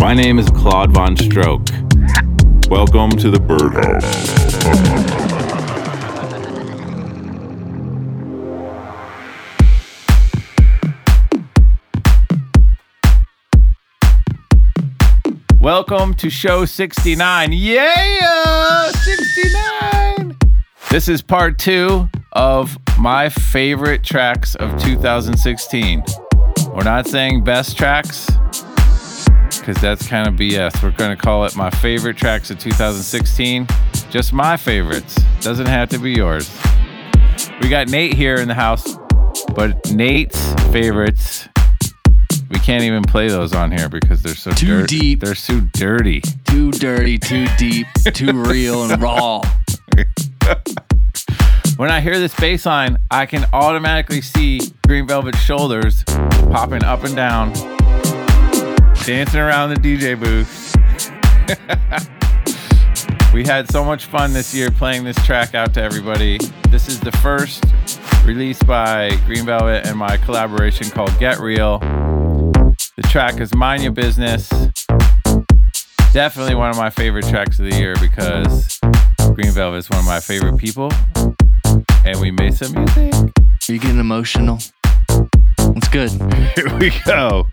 My name is Claude Von Stroke. Welcome to the Birdhouse. Welcome to show 69. Yeah! 69! This is part two of my favorite tracks of 2016. We're not saying best tracks because that's kind of BS. We're going to call it my favorite tracks of 2016. Just my favorites. Doesn't have to be yours. We got Nate here in the house, but Nate's favorites we can't even play those on here because they're so Too dirt- deep. They're too dirty. Too dirty, too deep, too real and raw. When I hear this bass line, I can automatically see Green Velvet shoulders popping up and down, dancing around the DJ booth. we had so much fun this year playing this track out to everybody. This is the first released by Green Velvet and my collaboration called Get Real. The track is Mind Your Business. Definitely one of my favorite tracks of the year because Green Velvet is one of my favorite people. And we made some music. Are you getting emotional? It's good. Here we go.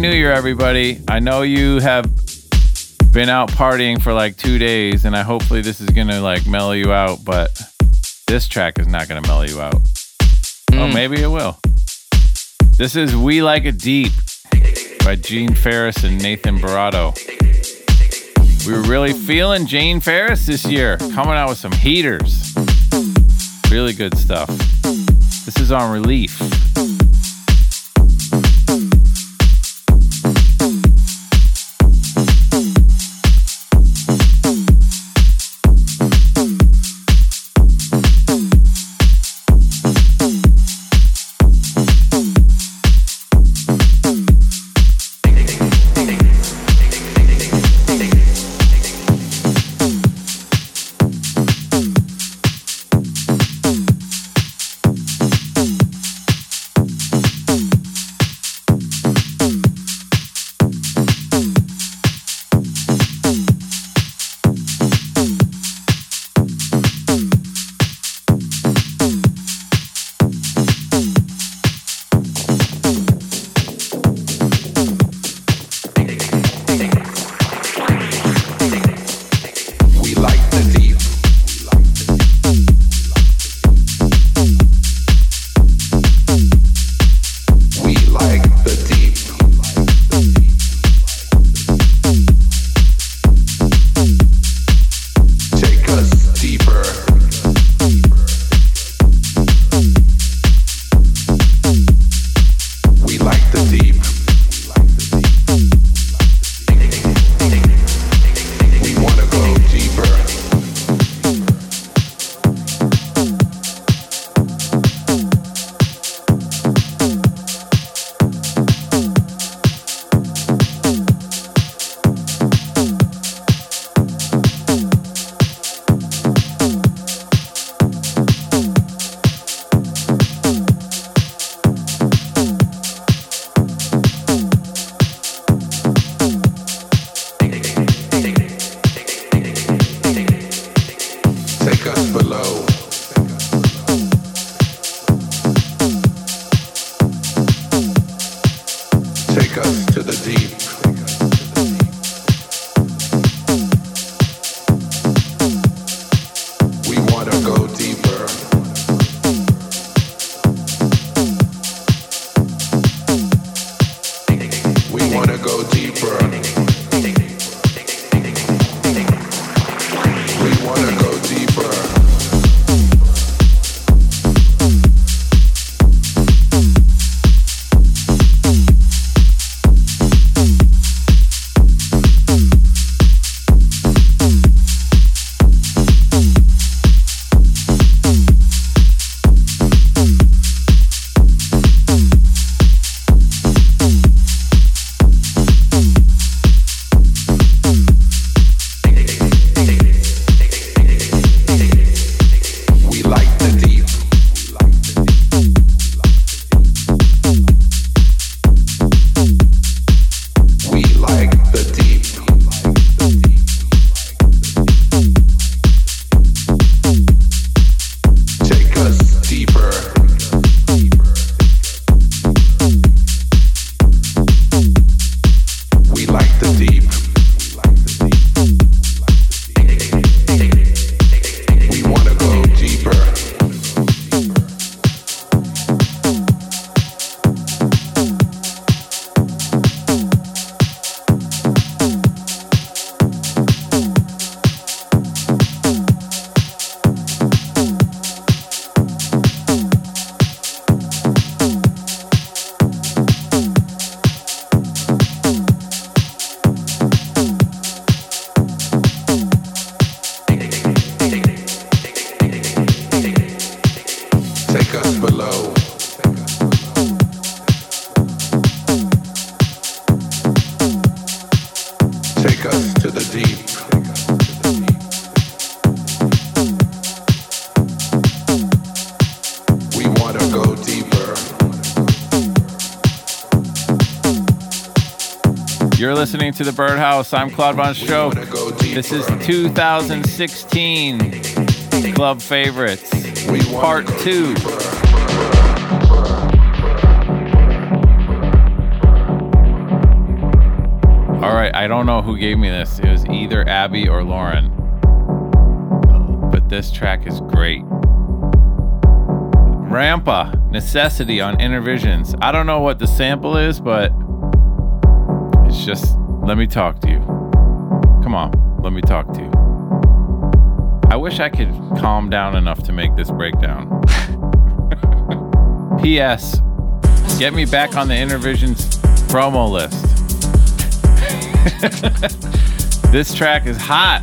New Year, everybody. I know you have been out partying for like two days, and I hopefully this is gonna like mellow you out, but this track is not gonna mellow you out. Oh, Mm. maybe it will. This is We Like It Deep by Gene Farris and Nathan Barato. We were really feeling Gene Farris this year, coming out with some heaters. Really good stuff. This is on relief. Go You're listening to the Birdhouse. I'm Claude Von Stroke. want to go deeper. This is 2016 Club Favorites, Part go 2. All right, I don't know who gave me this. It was either Abby or Lauren. But this track is great. Rampa, Necessity on Innervisions. I don't know what the sample is, but it's just, let me talk to you. Come on, let me talk to you. I wish I could calm down enough to make this breakdown. P.S. Get me back on the Innervisions promo list. this track is hot.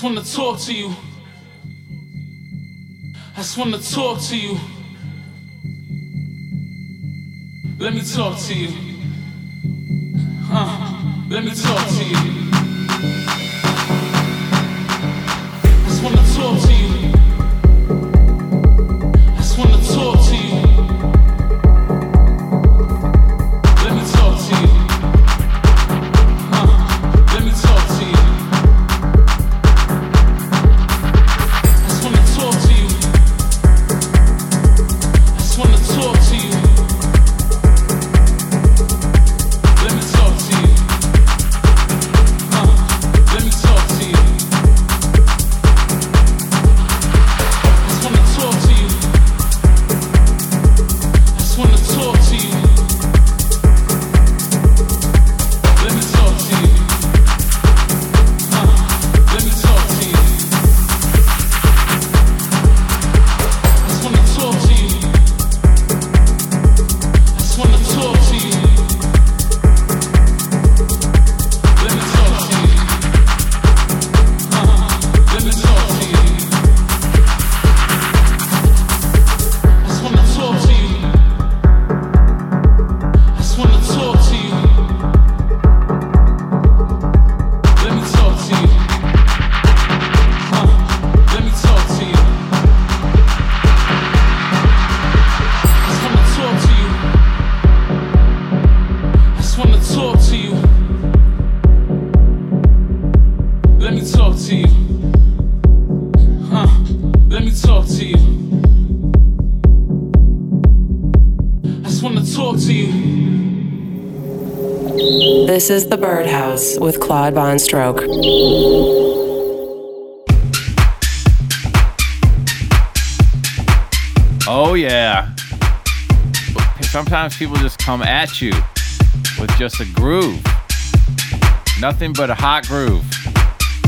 Just wanna talk to you. I just wanna talk to you. Let me talk to you. Let me talk to you. This is The Birdhouse with Claude Von Stroke. Oh, yeah. Sometimes people just come at you with just a groove. Nothing but a hot groove.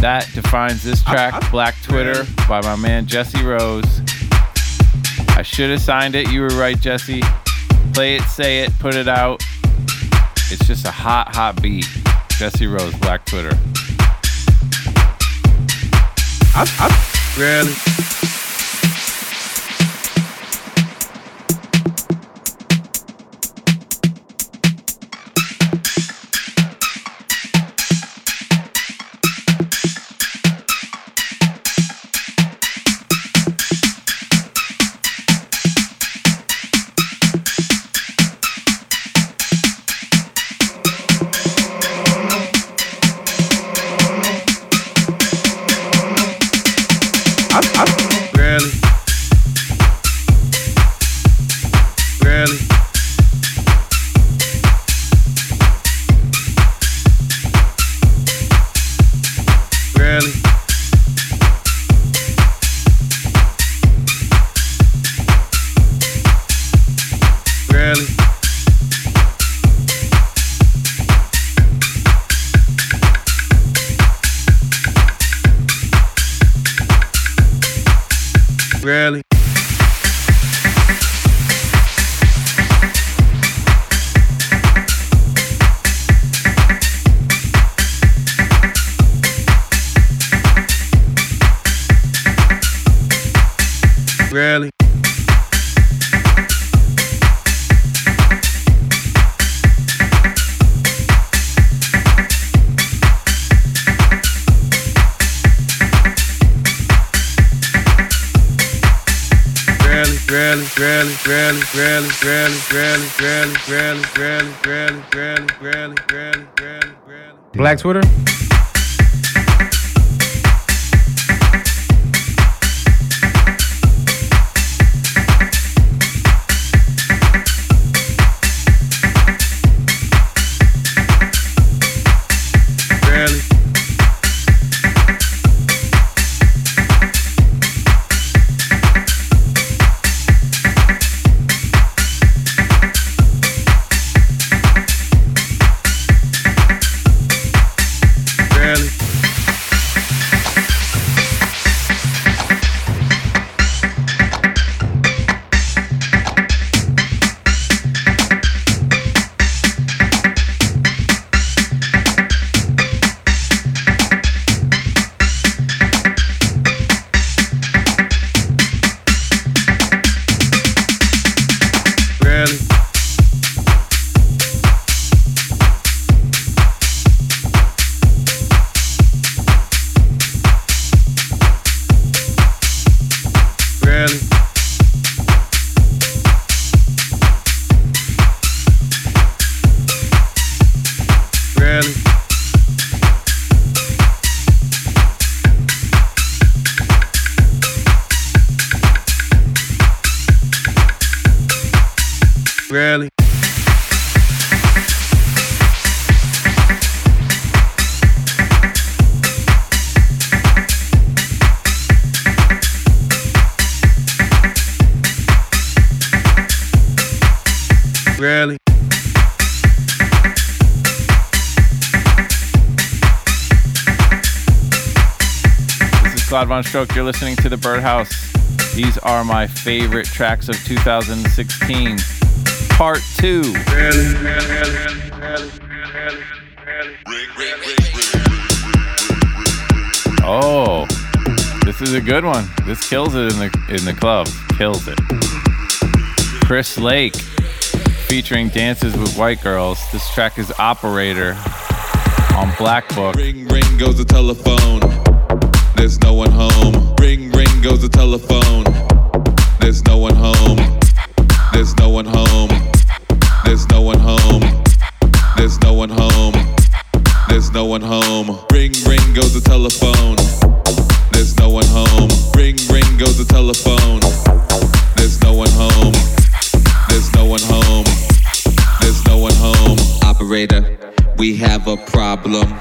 That defines this track, Black Twitter, by my man Jesse Rose. I should have signed it. You were right, Jesse. Play it, say it, put it out. It's just a hot, hot beat. Jesse Rose, Black Twitter. Really? Really? early. Black Twitter? Claude Von Stroke. You're listening to The Birdhouse. These are my favorite tracks of 2016. Part two. Really? Really? Really? Really? Really? Oh, this is a good one. This kills it in the in the club. Kills it. Chris Lake featuring Dances with White Girls. This track is Operator on Black Book. Ring, ring goes the telephone. There's no one home. Ring, ring goes the telephone. There's no one home. There's no one home. There's no one home. There's no one home. There's no one home. Ring, ring goes the telephone. There's no one home. Ring, ring goes the telephone. There's no one home. There's no one home. There's no one home. Operator, we have a problem.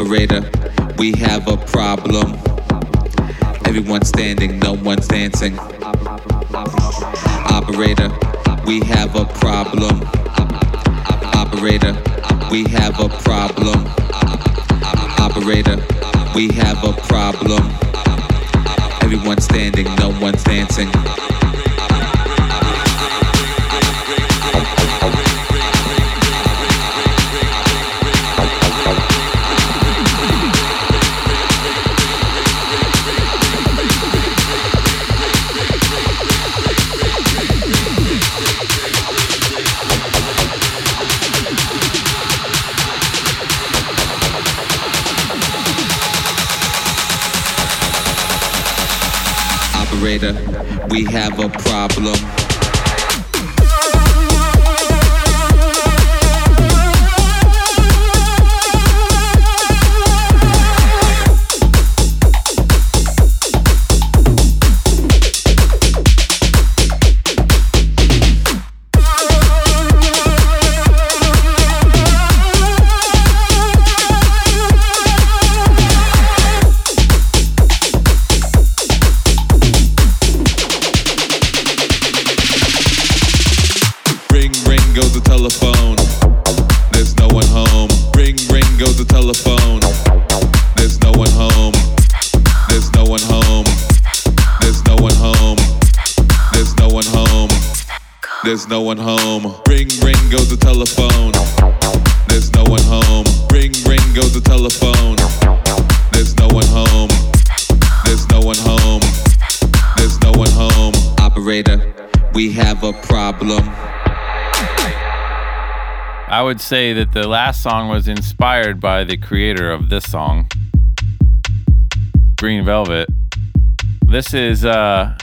Operator, we have a problem. Everyone's standing, no one's dancing. Operator, we have a problem. Operator, we have a problem. Operator, we have a problem. Everyone's standing, no one's dancing. Operator, we have a problem. Problem. I would say that the last song was inspired by the creator of this song, Green Velvet. This is uh,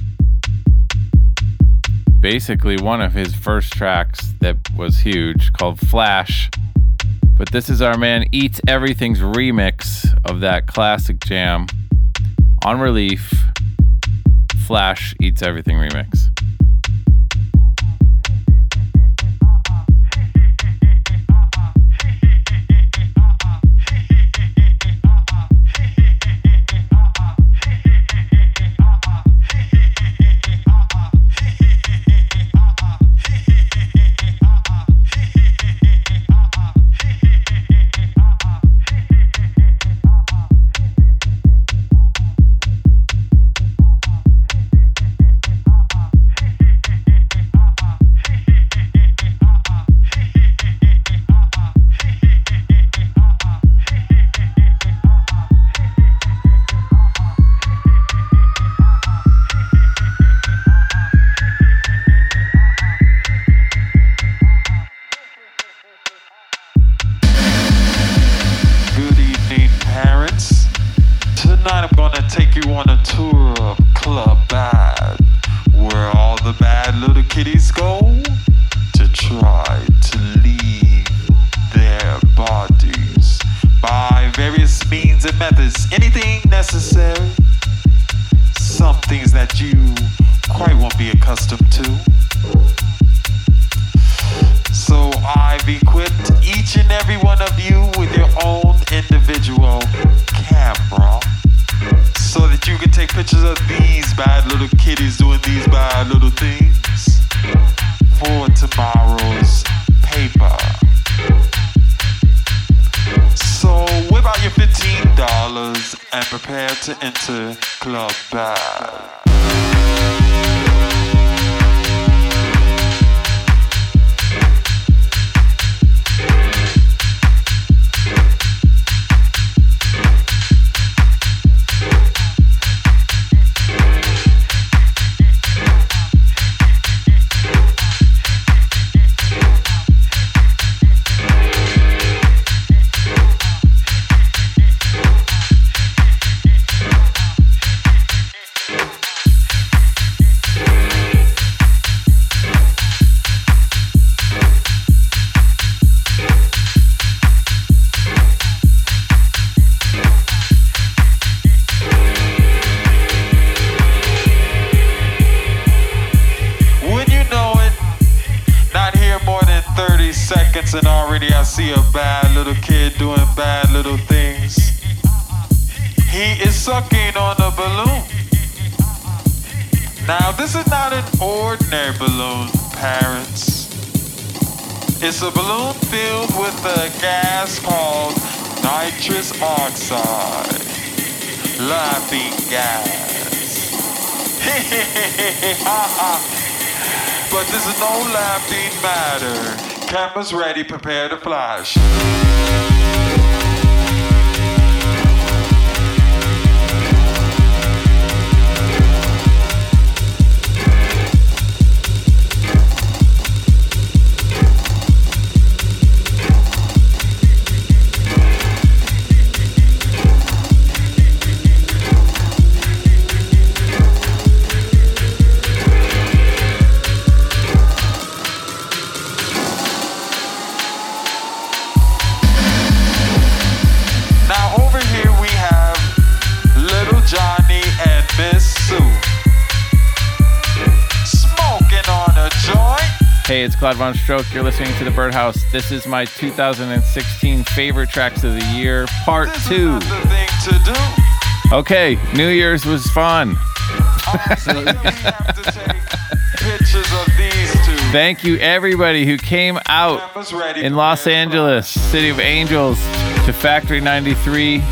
basically one of his first tracks that was huge called Flash. But this is our man Eats Everything's remix of that classic jam on Relief Flash Eats Everything remix. You can take pictures of these bad little kitties doing these bad little things for tomorrow's paper. So whip out your $15 and prepare to enter Club Bad. It's a balloon filled with a gas called nitrous oxide. Laughing gas. But this is no laughing matter. Cameras ready, prepare to flash. It's Claude Von Stroke. You're listening to The Birdhouse. This is my 2016 favorite tracks of the year, part two. To do. Okay, New Year's was fun. Also, we have to take pictures of these two. Thank you, everybody who came out in Los Angeles, City of Angels, to Factory 93,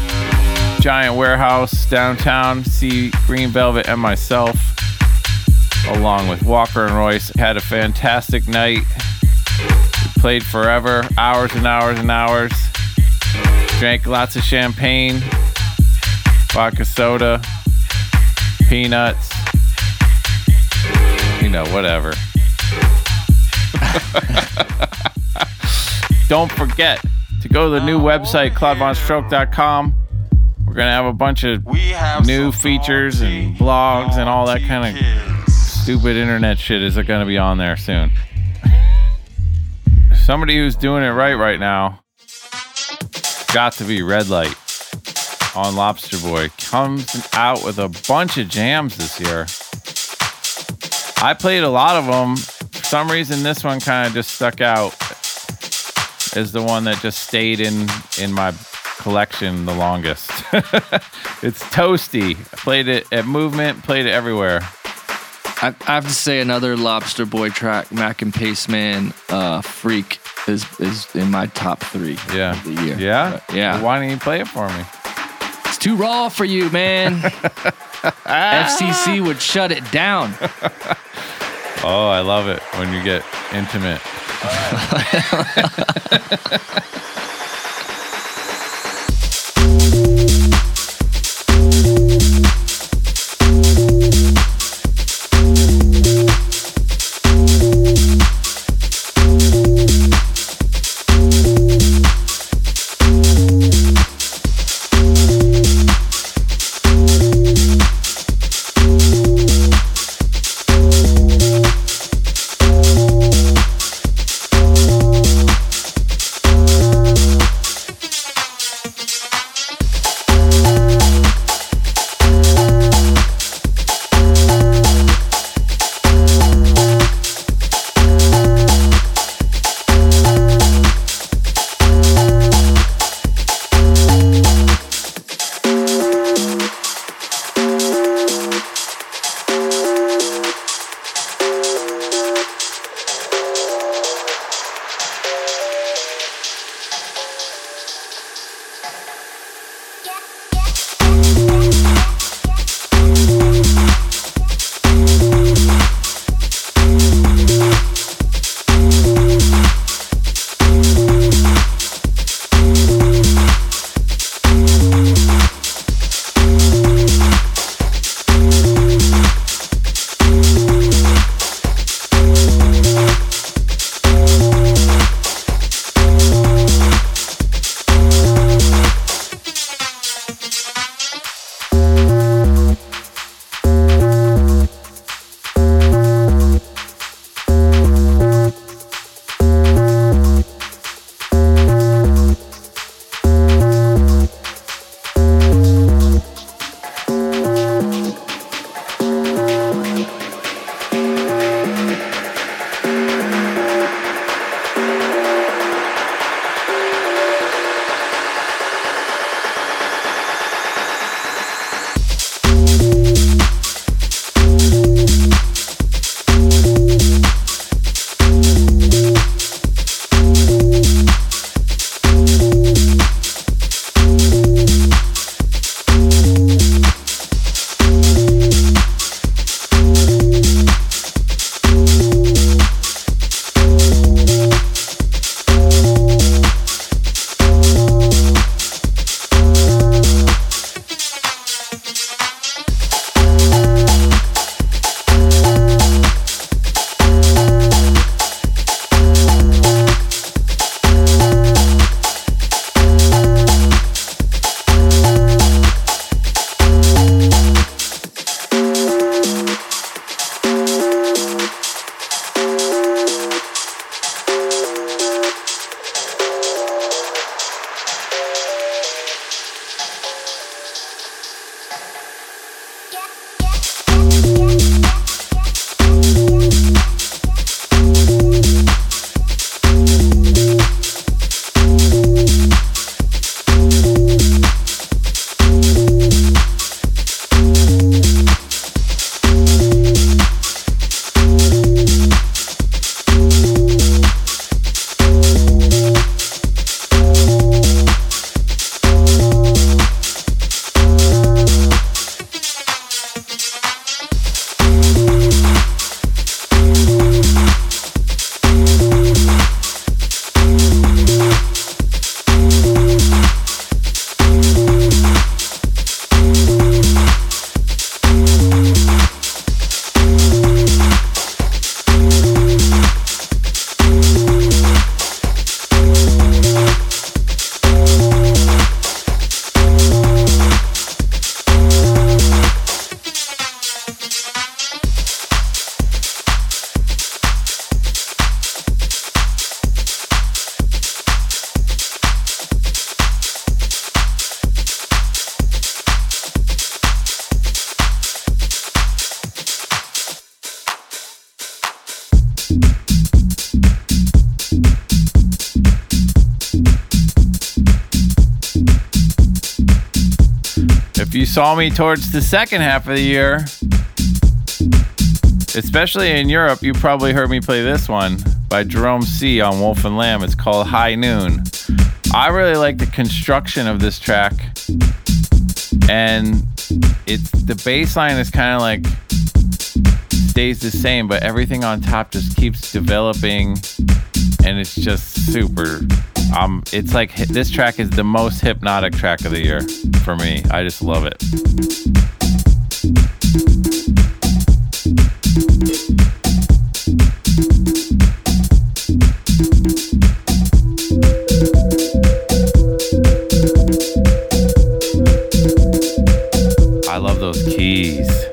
Giant Warehouse downtown, see Green Velvet and myself, along with Walker and Royce. Had a fantastic night. We played forever, hours and hours and hours. Drank lots of champagne, vodka soda, peanuts, you know, whatever. Don't forget to go to the new website, claudevonstroke.com. We're going to have a bunch of We have new features and blogs and all that kind of. Stupid internet shit is it going to be on there soon. Somebody who's doing it right right now got to be Red Light on Lobster Boy. Comes out with a bunch of jams this year. I played a lot of them. For some reason, this one kind of just stuck out as the one that just stayed in in my collection the longest. it's Toasty. I played it at Movement, played it everywhere. I, I have to say another Lobster Boy track, Mac and Pace Man, uh, Freak is is in my top three Yeah. of the year. Yeah? But, yeah. Why don't you play it for me? It's too raw for you, man. FCC would shut it down. Oh, I love it when you get intimate. saw me towards the second half of the year, especially in Europe, you probably heard me play this one by Jerome C on Wolf and Lamb. It's called High Noon. I really like the construction of this track. And it's the bass line is kind of like stays the same, but everything on top just keeps developing and it's just super um it's like this track is the most hypnotic track of the year for me. I just love it. I love those keys.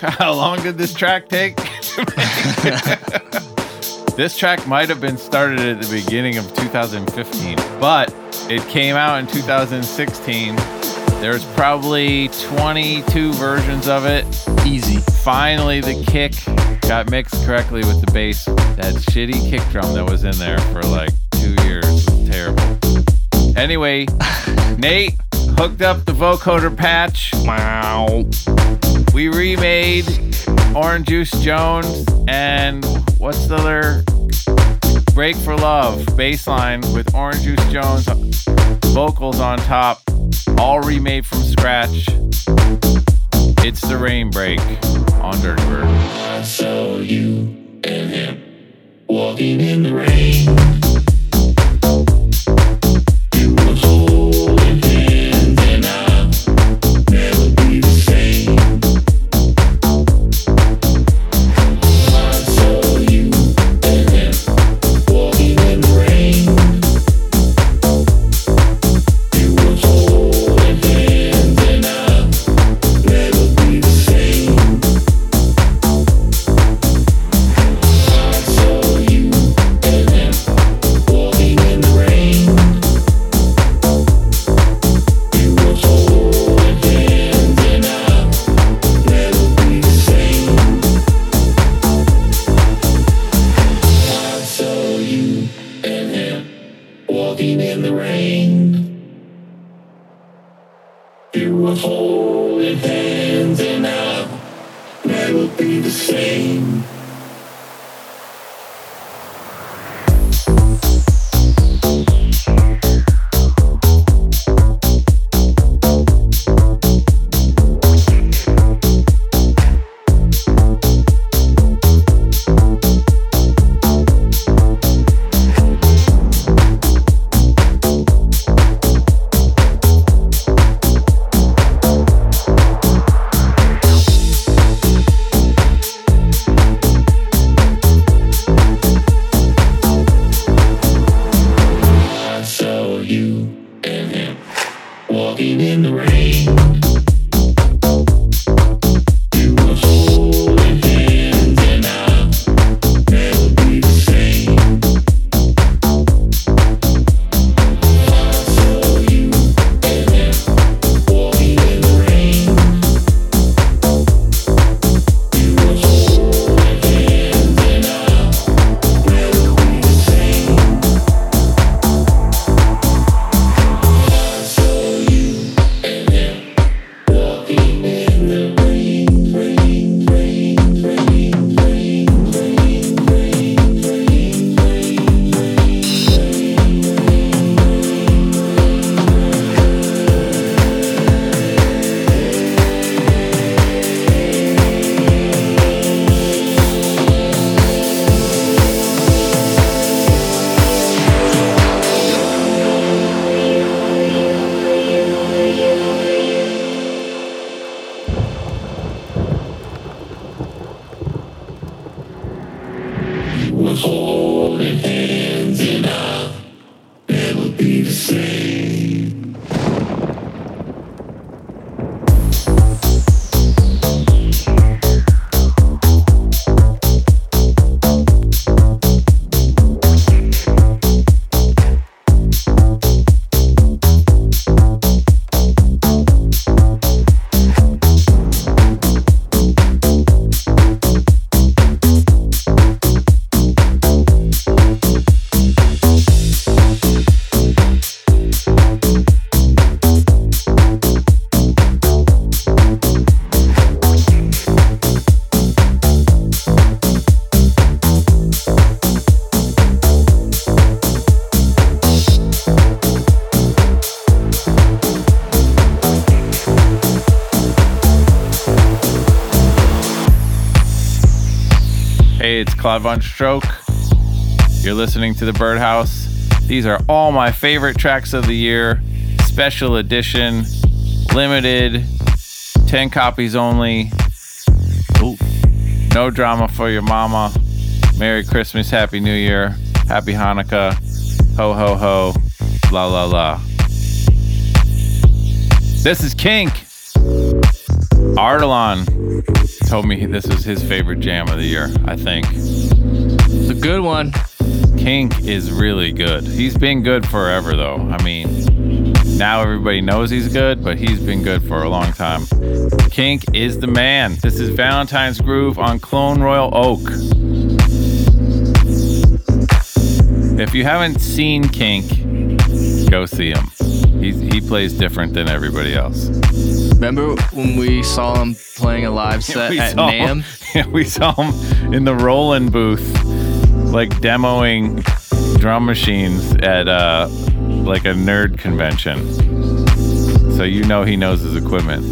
how long did this track take? this track might have been started at the beginning of 2015, but it came out in 2016. There's probably 22 versions of it. Easy. Finally, the kick got mixed correctly with the bass. That shitty kick drum that was in there for like two years terrible. Anyway, Nate hooked up the vocoder patch. Wow. We remade Orange Juice Jones and what's the other? Break for Love baseline with Orange Juice Jones vocals on top, all remade from scratch. It's the rain break on Dirtybird. I saw you and him walking in the rain. It's VonStroke. You're listening to the Birdhouse. These are all my favorite tracks of the year. Special edition, limited, 10 copies only. Ooh. No drama for your mama. Merry Christmas, Happy New Year, Happy Hanukkah, ho ho ho, la la la. This is Kink. Ardalan told me this was his favorite jam of the year. I think It's a good one. Kink is really good. He's been good forever, though. I mean, now everybody knows he's good, but he's been good for a long time. Kink is the man. This is Valentine's Groove on Clone Royal Oak. If you haven't seen Kink, go see him. He's, he plays different than everybody else. Remember when we saw him playing a live set we at NAMM? yeah, we saw him in the Roland booth, like demoing drum machines at uh, like a nerd convention. So you know he knows his equipment.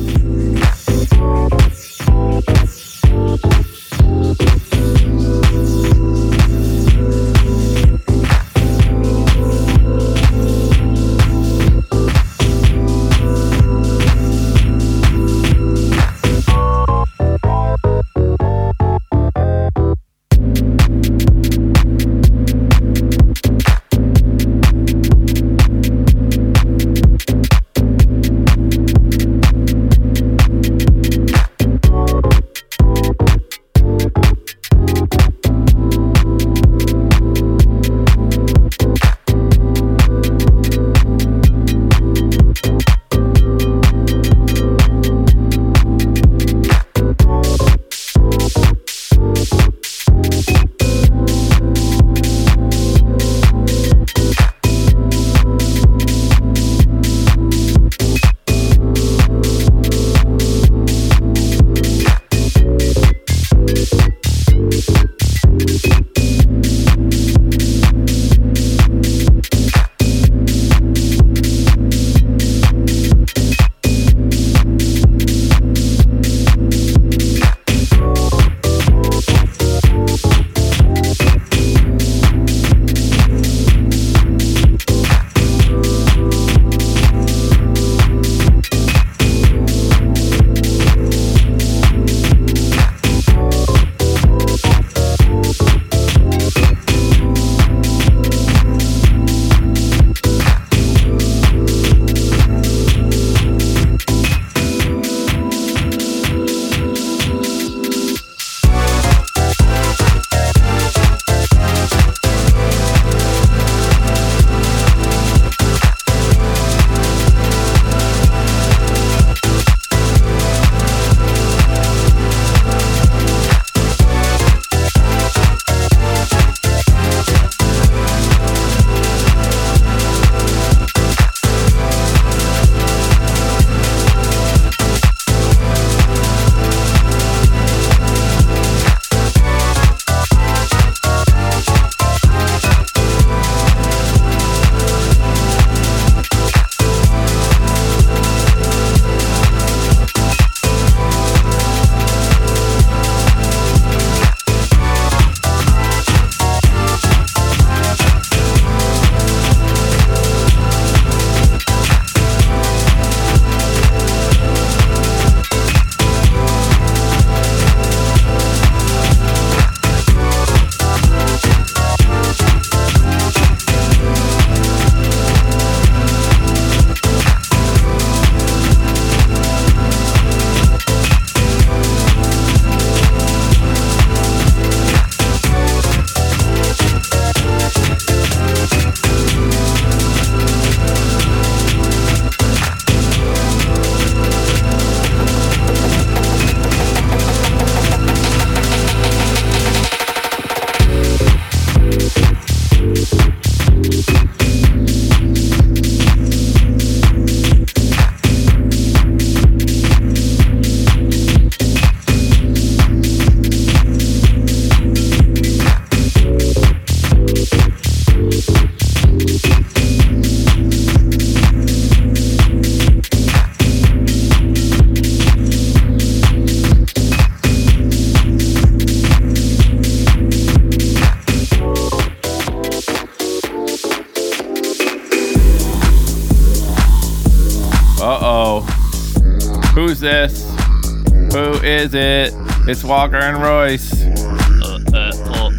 It's Walker and Royce.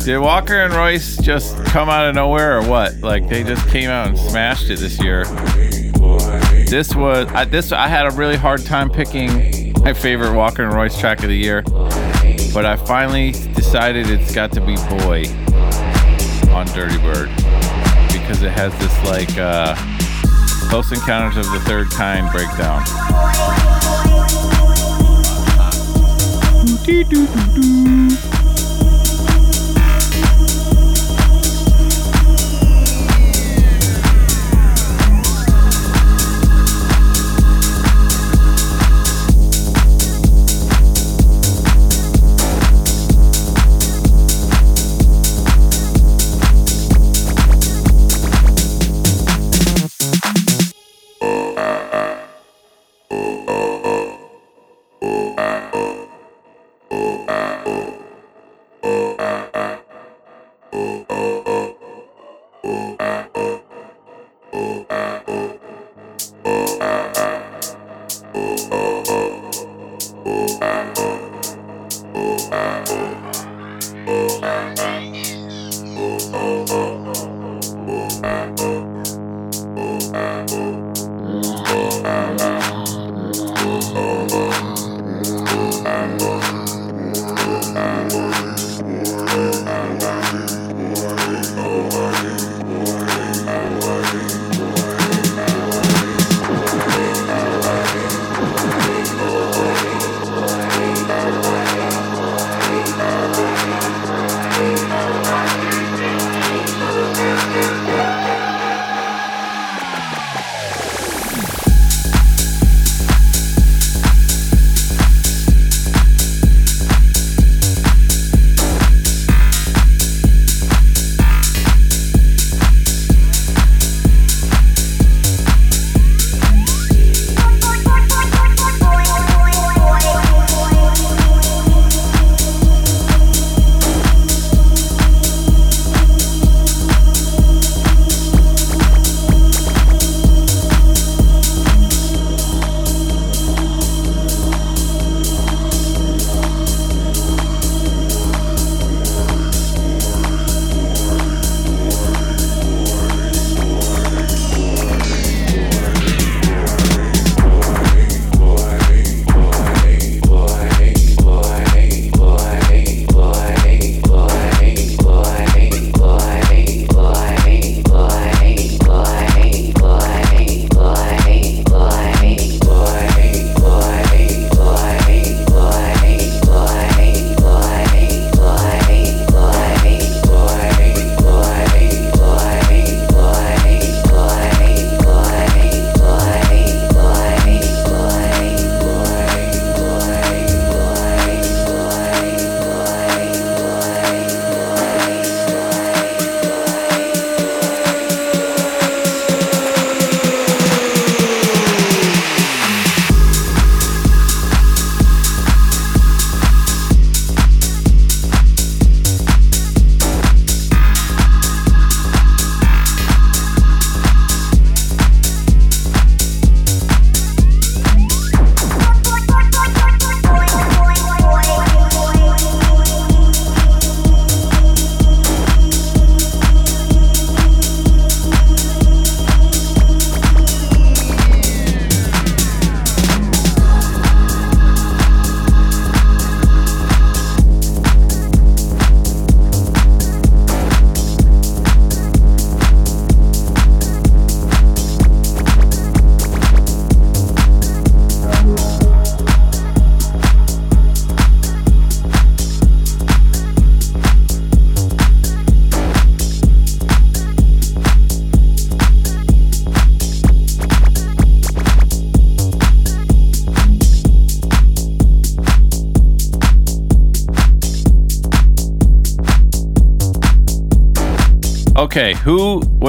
Did Walker and Royce just come out of nowhere or what? Like they just came out and smashed it this year. This was I, this I had a really hard time picking my favorite Walker and Royce track of the year. But I finally decided it's got to be Boy on Dirtybird because it has this like uh, Close Encounters of the Third Kind breakdown. Okay,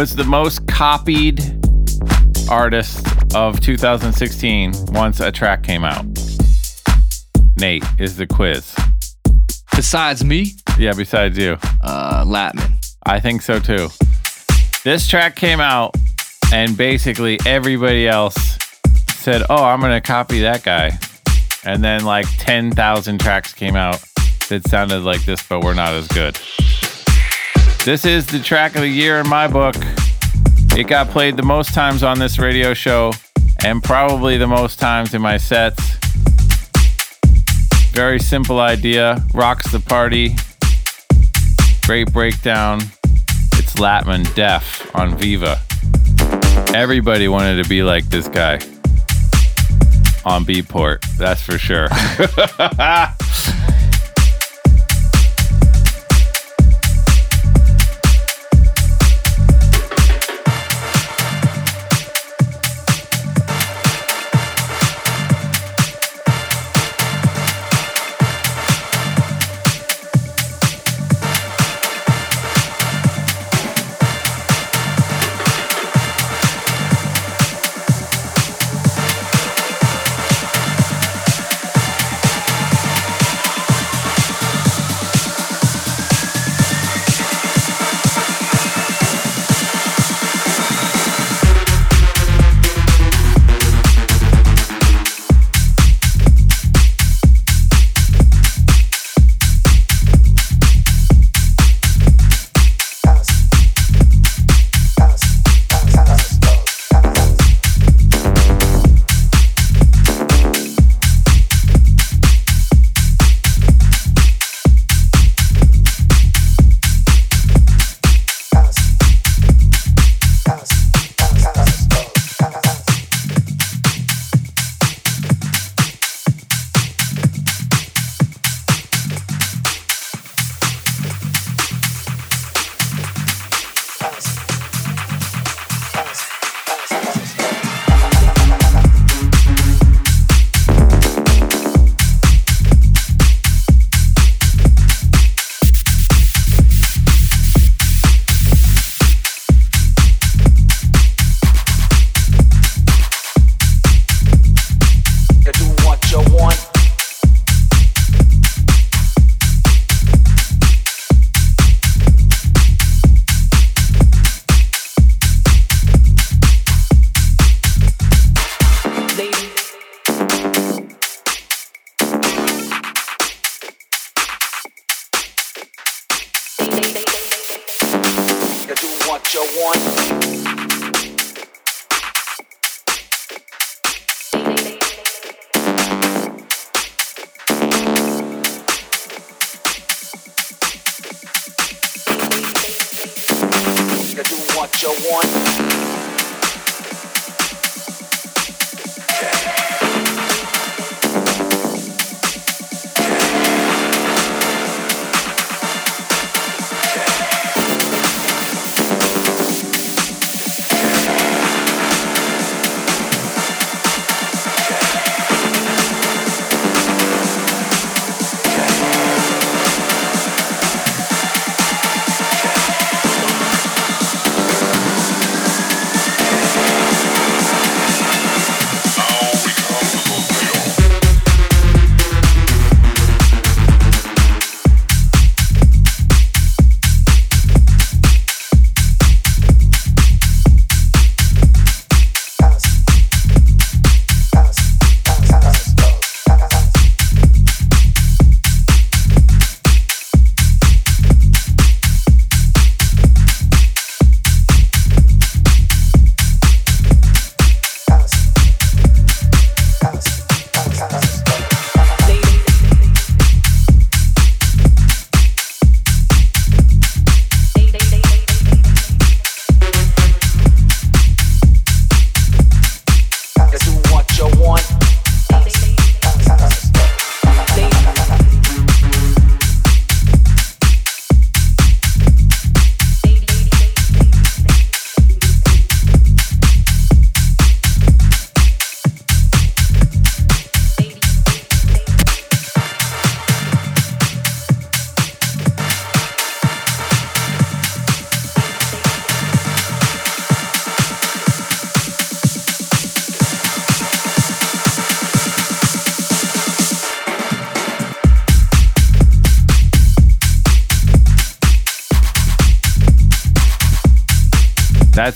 was the most copied artist of 2016 once a track came out? Nate is the quiz. Besides me, Yeah, besides you. uh, Latmun. I think so too. This track came out, and basically everybody else said, Oh, I'm going to copy that guy. And then like 10,000 tracks came out that sounded like this, but were not as good. This is the track of the year in my book. It got played the most times on this radio show and probably the most times in my sets. Very simple idea. Rocks the party. Great breakdown. It's Latmun Def on Viva. Everybody wanted to be like this guy on Beatport. That's for sure.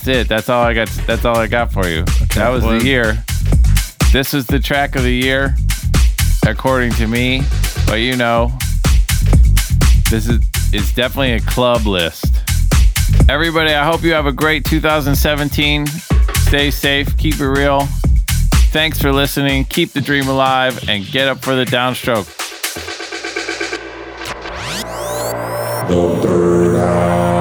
that's it. That's all I got. That's all I got for you. Okay, that was well, the year. This is the track of the year, according to me. But you know, this is it's definitely a club list. Everybody, I hope you have a great 2017. Stay safe. Keep it real. Thanks for listening. Keep the dream alive and get up for the downstroke. The third eye.